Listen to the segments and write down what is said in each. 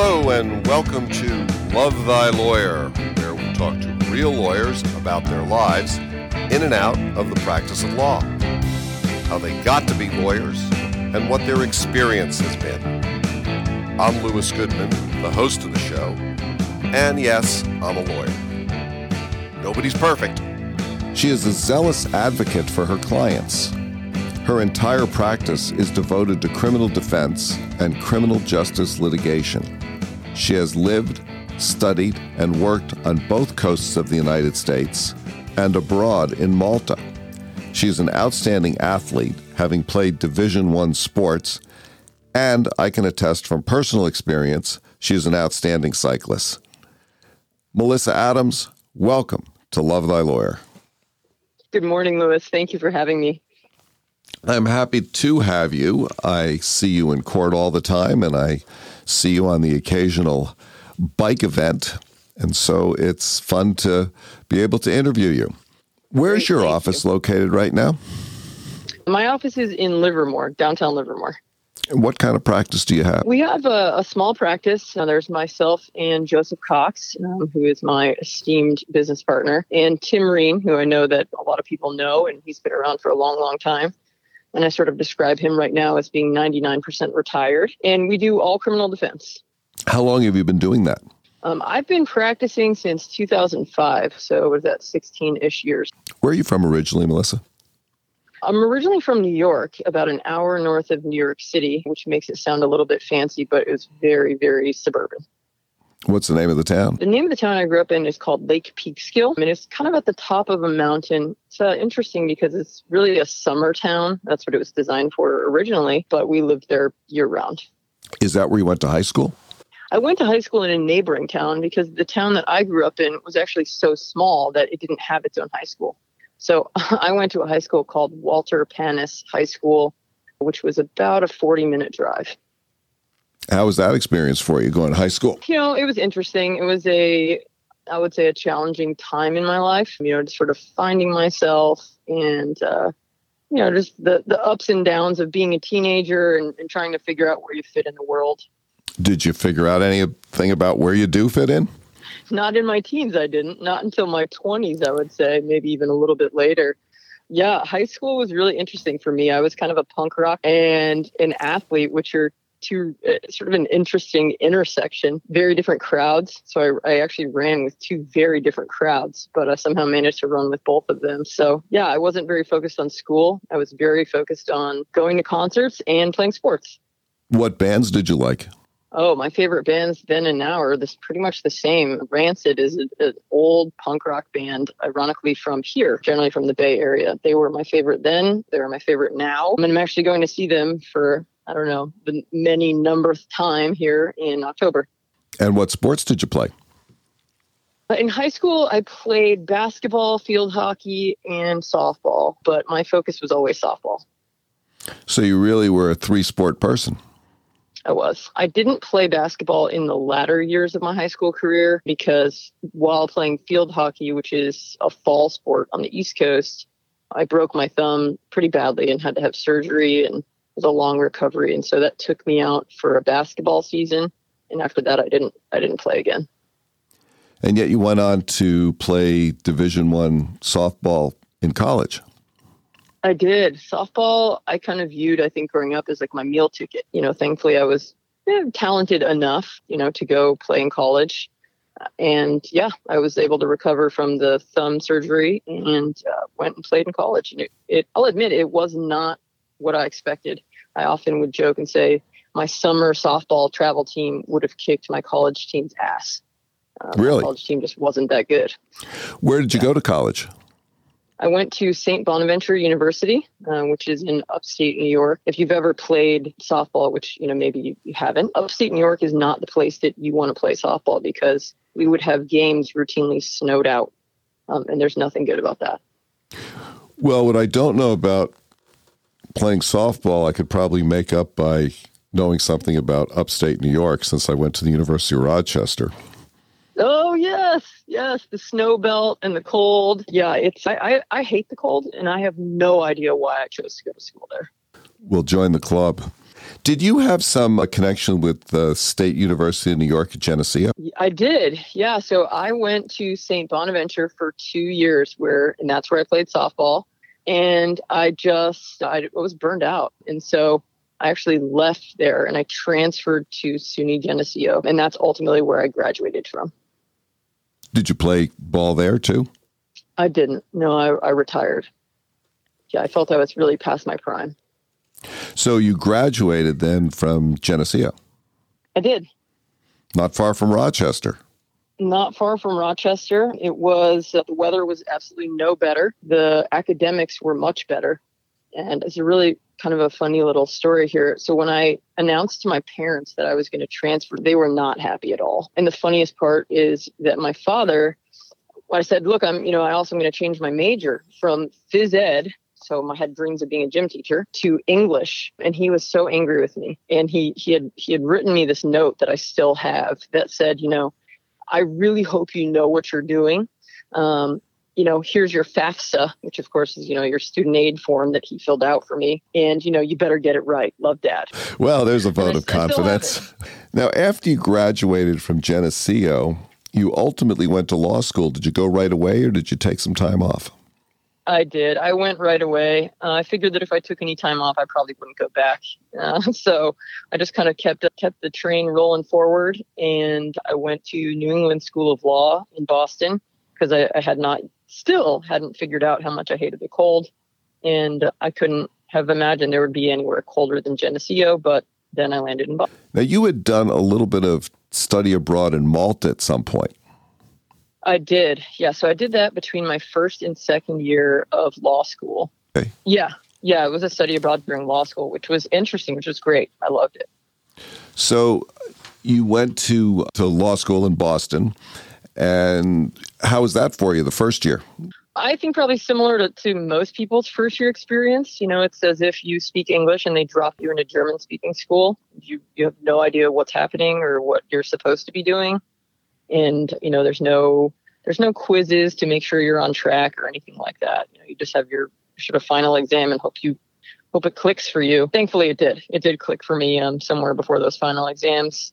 Hello, and welcome to Love Thy Lawyer, where we talk to real lawyers about their lives in and out of the practice of law, how they got to be lawyers, and what their experience has been. I'm Louis Goodman, the host of the show, and yes, I'm a lawyer. Nobody's perfect. She is a zealous advocate for her clients. Her entire practice is devoted to criminal defense and criminal justice litigation. She has lived, studied, and worked on both coasts of the United States and abroad in Malta. She is an outstanding athlete, having played Division I sports, and I can attest from personal experience, she is an outstanding cyclist. Melissa Adams, welcome to Love Thy Lawyer. Good morning, Louis. Thank you for having me. I'm happy to have you. I see you in court all the time, and I see you on the occasional bike event. And so it's fun to be able to interview you. Where's Great, your office you. located right now? My office is in Livermore, downtown Livermore. And what kind of practice do you have? We have a, a small practice. Uh, there's myself and Joseph Cox, um, who is my esteemed business partner, and Tim Reen, who I know that a lot of people know, and he's been around for a long, long time. And I sort of describe him right now as being 99% retired. And we do all criminal defense. How long have you been doing that? Um, I've been practicing since 2005, so was that 16-ish years. Where are you from originally, Melissa? I'm originally from New York, about an hour north of New York City, which makes it sound a little bit fancy, but it's very, very suburban. What's the name of the town? The name of the town I grew up in is called Lake Peekskill, I mean, it's kind of at the top of a mountain. It's uh, interesting because it's really a summer town. That's what it was designed for originally, but we lived there year round. Is that where you went to high school? I went to high school in a neighboring town because the town that I grew up in was actually so small that it didn't have its own high school. So I went to a high school called Walter Panas High School, which was about a 40 minute drive. How was that experience for you going to high school? You know, it was interesting. It was a, I would say, a challenging time in my life. You know, just sort of finding myself and, uh, you know, just the, the ups and downs of being a teenager and, and trying to figure out where you fit in the world. Did you figure out anything about where you do fit in? Not in my teens, I didn't. Not until my 20s, I would say, maybe even a little bit later. Yeah, high school was really interesting for me. I was kind of a punk rock and an athlete, which are two uh, sort of an interesting intersection, very different crowds. So I, I actually ran with two very different crowds, but I somehow managed to run with both of them. So yeah, I wasn't very focused on school. I was very focused on going to concerts and playing sports. What bands did you like? Oh, my favorite bands then and now are this pretty much the same. Rancid is an old punk rock band, ironically from here, generally from the Bay Area. They were my favorite then. They're my favorite now. And I'm actually going to see them for, I don't know, the many numberth time here in October. And what sports did you play? Uh, in high school, I played basketball, field hockey, and softball, but my focus was always softball. So you really were a three sport person. I was. I didn't play basketball in the latter years of my high school career because while playing field hockey, which is a fall sport on the East Coast, I broke my thumb pretty badly and had to have surgery and was a long recovery. And so that took me out for a basketball season. And after that, I didn't, I didn't play again. And yet you went on to play Division One softball in college. I did. Softball, I kind of viewed, I think, growing up as like my meal ticket. You know, thankfully, I was talented enough, you know, to go play in college. And yeah, I was able to recover from the thumb surgery and uh, went and played in college. And it, it, I'll admit, it was not what I expected. I often would joke and say my summer softball travel team would have kicked my college team's ass. Uh, my Really? college team just wasn't that good. Where did you go to college? I went to St. Bonaventure University, uh, which is in upstate New York. If you've ever played softball, which you know maybe you, you haven't, upstate New York is not the place that you want to play softball because we would have games routinely snowed out, um, and there's nothing good about that. Well, what I don't know about playing softball, I could probably make up by knowing something about upstate New York since I went to the University of Rochester. Oh yes, yes, the snow belt and the cold. Yeah, it's I, I, I hate the cold, and I have no idea why I chose to go to school there. We'll join the club. Did you have some uh, connection with the State University of New York at Geneseo? I did. Yeah. So I went to St. Bonaventure for two years, where, and that's where I played softball. And I just, I was burned out. And so I actually left there and I transferred to SUNY Geneseo. And that's ultimately where I graduated from. Did you play ball there too? I didn't. No, I, I retired. Yeah, I felt I was really past my prime. So you graduated then from Geneseo? I did. Not far from Rochester. Not far from Rochester. It was, uh, the weather was absolutely no better. The academics were much better. And it's a really kind of a funny little story here. So when I announced to my parents that I was going to transfer, they were not happy at all. And the funniest part is that my father, I said, look, I'm, you know, I also am going to change my major from phys ed so I had dreams of being a gym teacher to English. And he was so angry with me. And he he had he had written me this note that I still have that said, you know, I really hope you know what you're doing. Um, you know, here's your FAFSA, which of course is, you know, your student aid form that he filled out for me. And, you know, you better get it right. Love dad. Well, there's a vote of confidence. Now, after you graduated from Geneseo, you ultimately went to law school. Did you go right away or did you take some time off? I did. I went right away. Uh, I figured that if I took any time off, I probably wouldn't go back. Uh, so I just kind of kept kept the train rolling forward, and I went to New England School of Law in Boston because I, I, had not, still hadn't figured out how much I hated the cold, and I couldn't have imagined there would be anywhere colder than Geneseo. But then I landed in Boston. Now you had done a little bit of study abroad in Malta at some point. I did. Yeah. So I did that between my first and second year of law school. Okay. Yeah. Yeah. It was a study abroad during law school, which was interesting, which was great. I loved it. So you went to, to law school in Boston. And how was that for you the first year? I think probably similar to, to most people's first year experience. You know, it's as if you speak English and they drop you in a German speaking school. You, you have no idea what's happening or what you're supposed to be doing and you know there's no there's no quizzes to make sure you're on track or anything like that. You know, you just have your sort of final exam and hope you hope it clicks for you. Thankfully, it did. It did click for me um, somewhere before those final exams,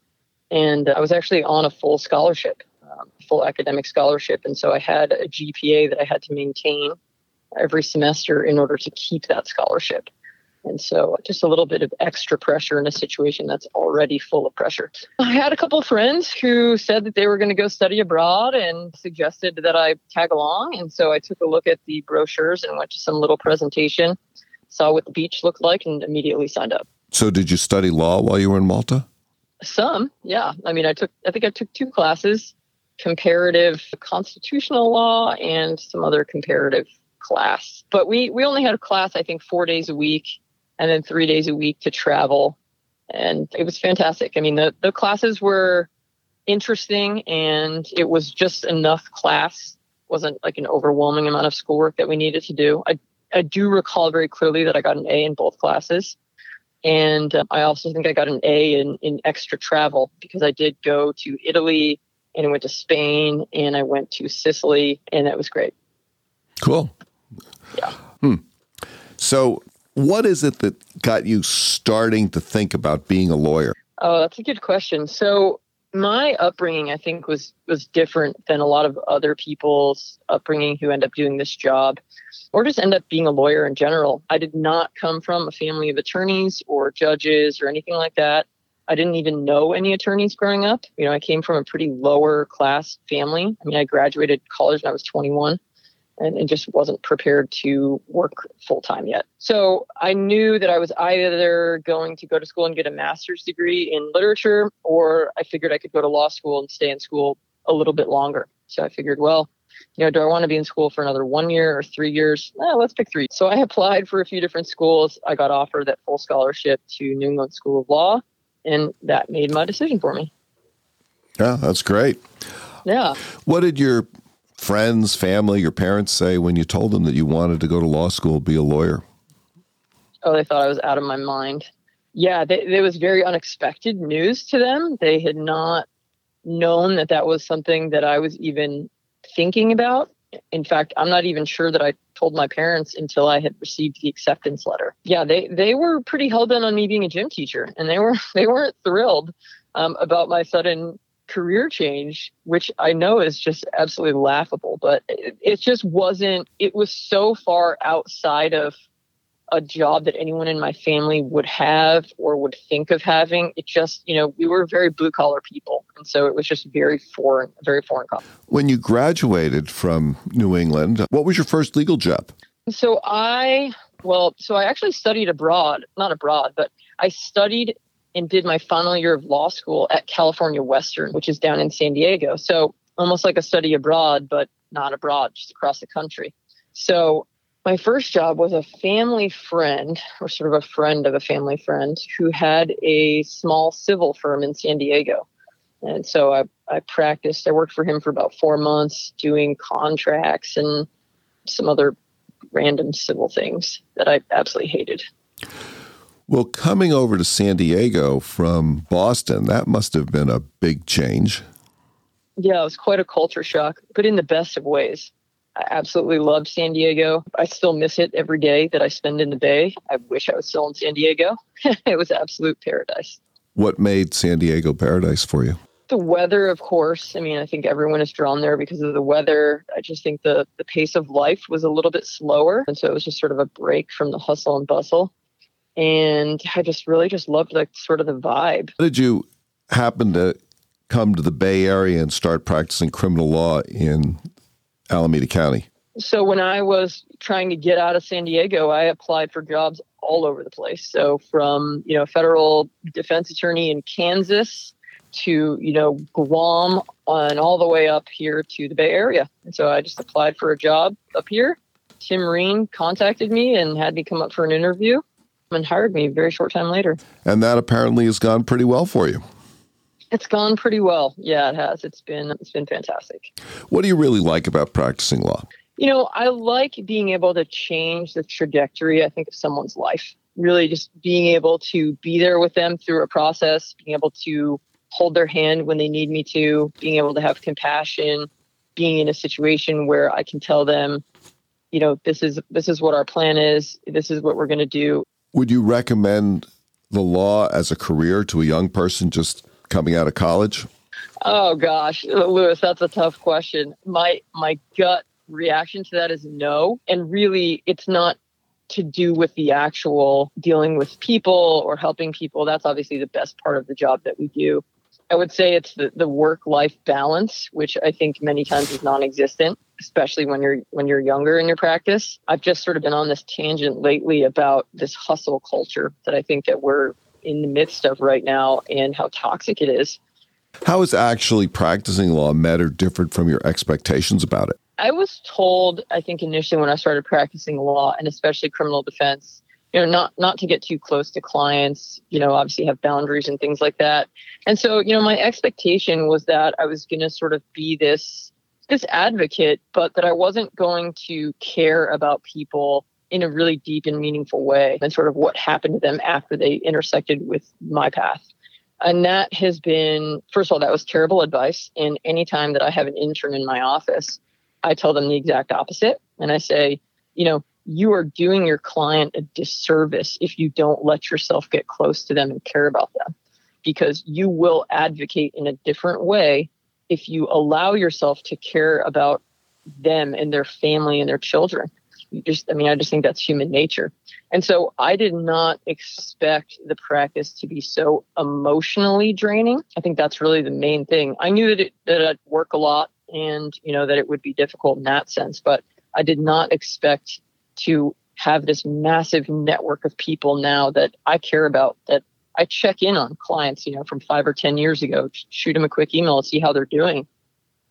and I was actually on a full scholarship, um, full academic scholarship, and so I had a GPA that I had to maintain every semester in order to keep that scholarship. And so just a little bit of extra pressure in a situation that's already full of pressure. I had a couple of friends who said that they were going to go study abroad and suggested that I tag along. And so I took a look at the brochures and went to some little presentation, saw what the beach looked like, and immediately signed up. So did you study law while you were in Malta? Some, yeah. I mean, I took, I think I took two classes comparative constitutional law and some other comparative class. But we, we only had a class, I think, four days a week and then three days a week to travel. And it was fantastic. I mean, the, the classes were interesting and it was just enough class. It wasn't like an overwhelming amount of schoolwork that we needed to do. I, I do recall very clearly that I got an A in both classes. And uh, I also think I got an A in, in extra travel because I did go to Italy and I went to Spain and I went to Sicily and that was great. Cool. Yeah. Hmm. So what is it that got you starting to think about being a lawyer? Oh, that's a good question. So my upbringing, I think, was was different than a lot of other people's upbringing who end up doing this job, or just end up being a lawyer in general. I did not come from a family of attorneys or judges or anything like that. I didn't even know any attorneys growing up. You know, I came from a pretty lower class family. I mean, I graduated college when I was 21 and, and just wasn't prepared to work full time yet. So I knew that I was either going to go to school and get a master's degree in literature, or I figured I could go to law school and stay in school a little bit longer. So I figured, well, you know, do I want to be in school for another one year or three years? Eh, let's pick three. So I applied for a few different schools. I got offered that full scholarship to New England School of Law, and that made my decision for me. Yeah, that's great. Yeah. What did your friends, family, your parents say when you told them that you wanted to go to law school, be a lawyer? Oh, they thought I was out of my mind. Yeah, they, it was very unexpected news to them. They had not known that that was something that I was even thinking about. In fact, I'm not even sure that I told my parents until I had received the acceptance letter. Yeah, they they were pretty hell bent on me being a gym teacher, and they were they weren't thrilled um, about my sudden career change, which I know is just absolutely laughable. But it, it just wasn't. It was so far outside of a job that anyone in my family would have or would think of having. It just, you know, we were very blue collar people. And so it was just very foreign, very foreign. When you graduated from New England, what was your first legal job? So I, well, so I actually studied abroad, not abroad, but I studied and did my final year of law school at California Western, which is down in San Diego. So almost like a study abroad, but not abroad, just across the country. So my first job was a family friend or sort of a friend of a family friend who had a small civil firm in San Diego. And so I, I practiced, I worked for him for about four months doing contracts and some other random civil things that I absolutely hated. Well, coming over to San Diego from Boston, that must have been a big change. Yeah, it was quite a culture shock, but in the best of ways. I absolutely loved San Diego. I still miss it every day that I spend in the Bay. I wish I was still in San Diego. it was absolute paradise. What made San Diego paradise for you? The weather, of course. I mean, I think everyone is drawn there because of the weather. I just think the, the pace of life was a little bit slower. And so it was just sort of a break from the hustle and bustle. And I just really just loved like sort of the vibe. How did you happen to come to the Bay Area and start practicing criminal law in Alameda County? So when I was trying to get out of San Diego, I applied for jobs all over the place. So from, you know, federal defense attorney in Kansas to, you know, Guam and all the way up here to the Bay Area. And so I just applied for a job up here. Tim Reen contacted me and had me come up for an interview and hired me a very short time later. And that apparently has gone pretty well for you. It's gone pretty well. Yeah, it has. It's been it's been fantastic. What do you really like about practicing law? You know, I like being able to change the trajectory, I think, of someone's life. Really just being able to be there with them through a process, being able to hold their hand when they need me to, being able to have compassion, being in a situation where I can tell them, you know, this is this is what our plan is, this is what we're going to do. Would you recommend the law as a career to a young person just coming out of college? Oh gosh, Louis, that's a tough question. My my gut reaction to that is no, and really, it's not to do with the actual dealing with people or helping people. That's obviously the best part of the job that we do. I would say it's the, the work life balance, which I think many times is non existent, especially when you're when you're younger in your practice. I've just sort of been on this tangent lately about this hustle culture that I think that we're in the midst of right now and how toxic it is. How is actually practicing law met or different from your expectations about it? I was told, I think initially when I started practicing law and especially criminal defense, you know, not not to get too close to clients, you know, obviously have boundaries and things like that. And so, you know, my expectation was that I was going to sort of be this this advocate, but that I wasn't going to care about people in a really deep and meaningful way and sort of what happened to them after they intersected with my path. And that has been, first of all, that was terrible advice. And anytime that I have an intern in my office, I tell them the exact opposite. And I say, you know, you are doing your client a disservice if you don't let yourself get close to them and care about them because you will advocate in a different way if you allow yourself to care about them and their family and their children you just, I mean, I just think that's human nature. And so I did not expect the practice to be so emotionally draining. I think that's really the main thing. I knew that it, that I'd work a lot and, you know, that it would be difficult in that sense, but I did not expect to have this massive network of people now that I care about that I check in on clients, you know, from five or 10 years ago, shoot them a quick email and see how they're doing.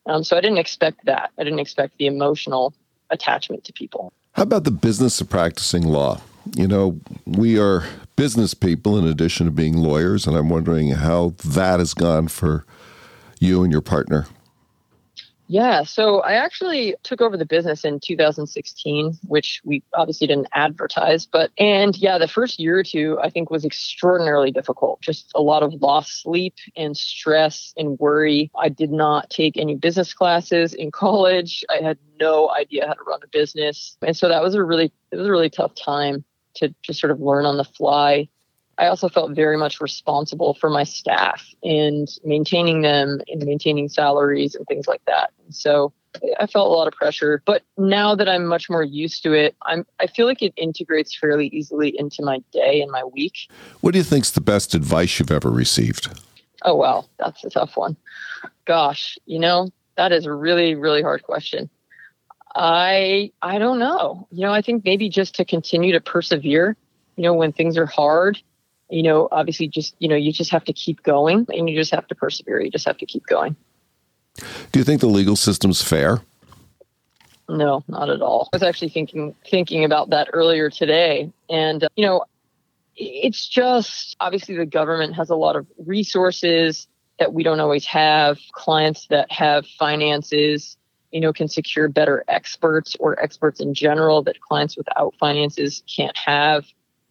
Um, so I didn't expect that. I didn't expect the emotional attachment to people. How about the business of practicing law? You know, we are business people in addition to being lawyers, and I'm wondering how that has gone for you and your partner. Yeah, so I actually took over the business in 2016, which we obviously didn't advertise. But, and yeah, the first year or two, I think was extraordinarily difficult. Just a lot of lost sleep and stress and worry. I did not take any business classes in college. I had no idea how to run a business. And so that was a really, it was a really tough time to just sort of learn on the fly I also felt very much responsible for my staff and maintaining them and maintaining salaries and things like that. So I felt a lot of pressure, but now that I'm much more used to it, I'm I feel like it integrates fairly easily into my day and my week. What do you think's the best advice you've ever received? Oh wow, that's a tough one. Gosh, you know, that is a really really hard question. I I don't know. You know, I think maybe just to continue to persevere, you know, when things are hard you know, obviously just, you know, you just have to keep going and you just have to persevere. You just have to keep going. Do you think the legal system's fair? No, not at all. I was actually thinking thinking about that earlier today and uh, you know, it's just obviously the government has a lot of resources that we don't always have. Clients that have finances, you know, can secure better experts or experts in general that clients without finances can't have.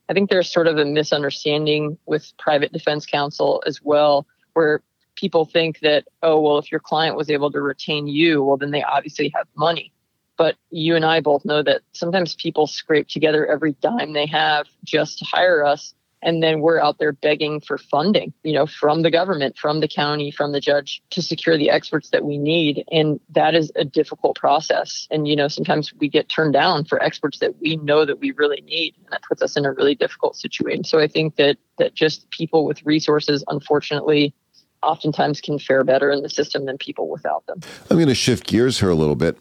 I think there's sort of a misunderstanding with private defense counsel as well, where people think that, oh, well, if your client was able to retain you, well, then they obviously have money. But you and I both know that sometimes people scrape together every dime they have just to hire us and then we're out there begging for funding you know from the government from the county from the judge to secure the experts that we need. And that is a difficult process. And you know sometimes we get turned down for experts that we know that we really need. And that puts us in a really difficult situation. So i think that that just people with resources unfortunately oftentimes can fare better in the system than people without them. I'm going to shift gears here a little bit.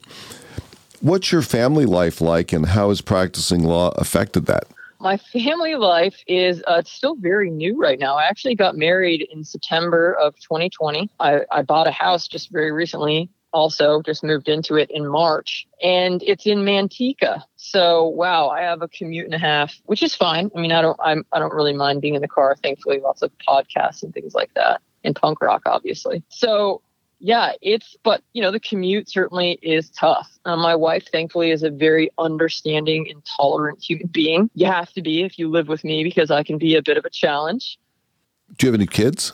What's your family life like and how has practicing law affected that my family life is uh, still very new right now. I actually got married in September of 2020. I, I bought a house just very recently also just moved into it in March and it's in Manteca. So wow, I have a commute and a half, which is fine. I mean, I don't I'm I don't really mind being in the car. Thankfully, lots of podcasts and things like that and punk rock obviously. So yeah, it's, but you know, the commute certainly is tough. Um, my wife, thankfully, is a very understanding and tolerant human being. You have to be if you live with me because I can be a bit of a challenge. Do you have any kids?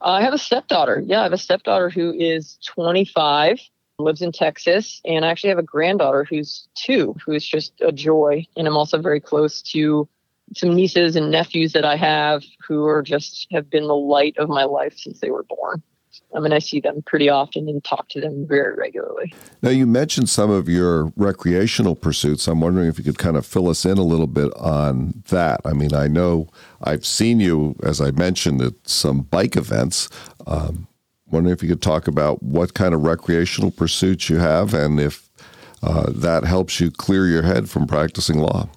Uh, I have a stepdaughter. Yeah, I have a stepdaughter who is 25, lives in Texas, and I actually have a granddaughter who's two, who is just a joy. And I'm also very close to some nieces and nephews that I have who are just have been the light of my life since they were born. I mean, I see them pretty often and talk to them very regularly. Now, you mentioned some of your recreational pursuits. I'm wondering if you could kind of fill us in a little bit on that. I mean, I know I've seen you, as I mentioned, at some bike events. Um, wondering if you could talk about what kind of recreational pursuits you have and if uh, that helps you clear your head from practicing law.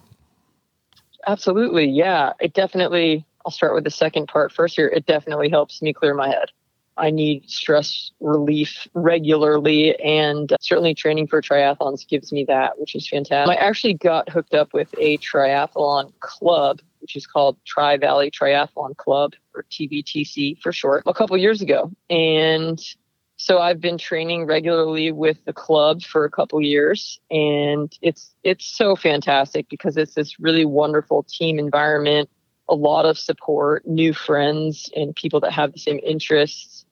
Absolutely. Yeah. It definitely, I'll start with the second part first here. It definitely helps me clear my head. I need stress relief regularly, and certainly training for triathlons gives me that, which is fantastic. I actually got hooked up with a triathlon club, which is called Tri Valley Triathlon Club, or TVTC for short, a couple years ago. And so I've been training regularly with the club for a couple years, and it's it's so fantastic because it's this really wonderful team environment a lot of support, new friends, and people that have the same interests.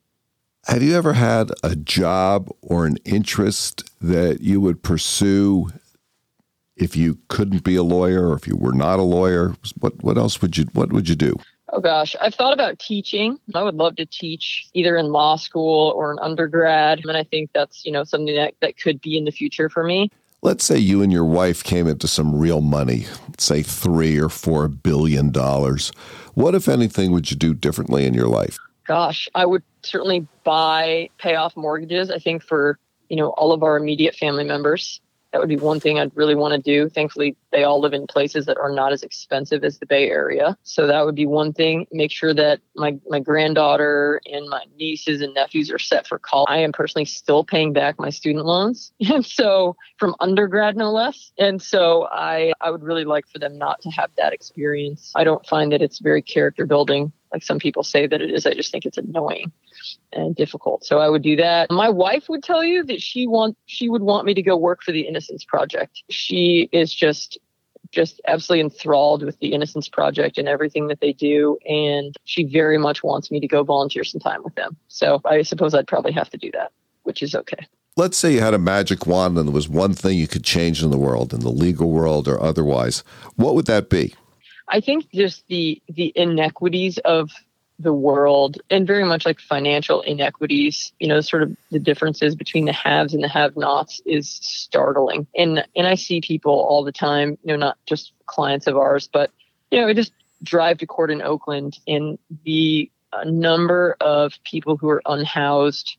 Have you ever had a job or an interest that you would pursue if you couldn't be a lawyer or if you were not a lawyer? What what else would you what would you do? Oh gosh, I've thought about teaching. I would love to teach either in law school or an undergrad. And I think that's, you know, something that, that could be in the future for me. Let's say you and your wife came into some real money, say three or four billion dollars. What, if anything, would you do differently in your life? Gosh, I would certainly buy, pay off mortgages. I think for you know all of our immediate family members, that would be one thing I'd really want to do. Thankfully, they all live in places that are not as expensive as the Bay Area. So that would be one thing. Make sure that my, my granddaughter and my nieces and nephews are set for college. I am personally still paying back my student loans. And so from undergrad, no less. And so I, I would really like for them not to have that experience. I don't find that it's very character building like some people say that it is. I just think it's annoying and difficult. So I would do that. My wife would tell you that she want she would want me to go work for the Innocence Project. She is just just absolutely enthralled with the Innocence Project and everything that they do. And she very much wants me to go volunteer some time with them. So I suppose I'd probably have to do that, which is okay. Let's say you had a magic wand and there was one thing you could change in the world, in the legal world or otherwise. What would that be? I think just the the inequities of the world and very much like financial inequities you know sort of the differences between the haves and the have nots is startling. And and i see people all the time you know not just clients of ours but you know i just drive to court in oakland and the uh, number of people who are unhoused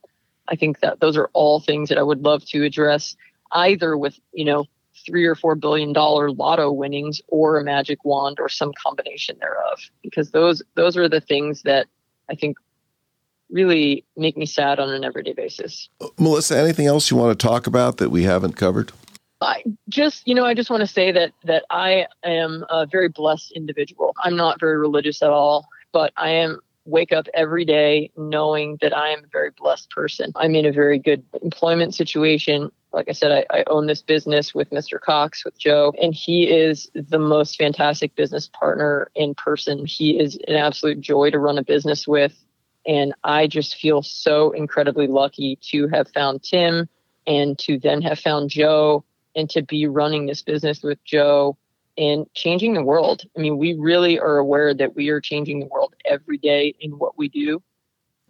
i think that those are all things that i would love to address either with you know three or four billion dollar lotto winnings or a magic wand or some combination thereof because those those are the things that i think really make me sad on an everyday basis uh, melissa anything else you want to talk about that we haven't covered I just, you know, I just want to say that that I am a very blessed individual. I'm not very religious at all, but I am wake up every day knowing that I am a very blessed person. I'm in a very good employment situation like I said, I, I, own this business with Mr. Cox, with Joe, and he is the most fantastic business partner in person. He is an absolute joy to run a business with. And I just feel so incredibly lucky to have found Tim and to then have found Joe and to be running this business with Joe and changing the world. I mean, we really are aware that we are changing the world every day in what we do.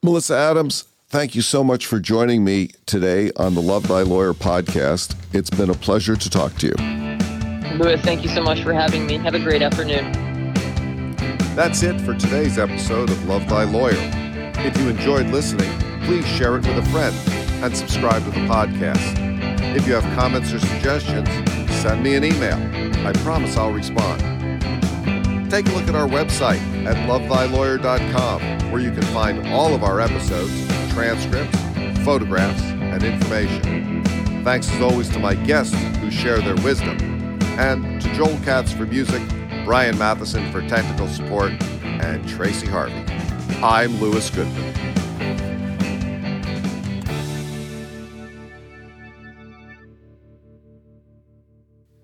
Melissa Adams, Thank you so much for joining me today on the Love Thy Lawyer podcast. It's been a pleasure to talk to you. Louis, thank you so much for having me. Have a great afternoon. That's it for today's episode of Love Thy Lawyer. If you enjoyed listening, please share it with a friend and subscribe to the podcast. If you have comments or suggestions, send me an email. I promise I'll respond. Take a look at our website at lovethylawyer.com, where you can find all of our episodes transcripts, photographs, and information. Thanks as always to my guests who share their wisdom, and to Joel Katz for music, Brian Matheson for technical support, and Tracy Harvey. I'm Louis Goodman.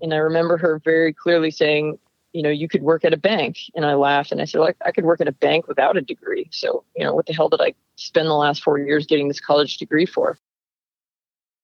And I remember her very clearly saying, you know, you could work at a bank. And I laughed and I said, like, I could work at a bank without a degree. So, you know, what the hell did I spend the last four years getting this college degree for?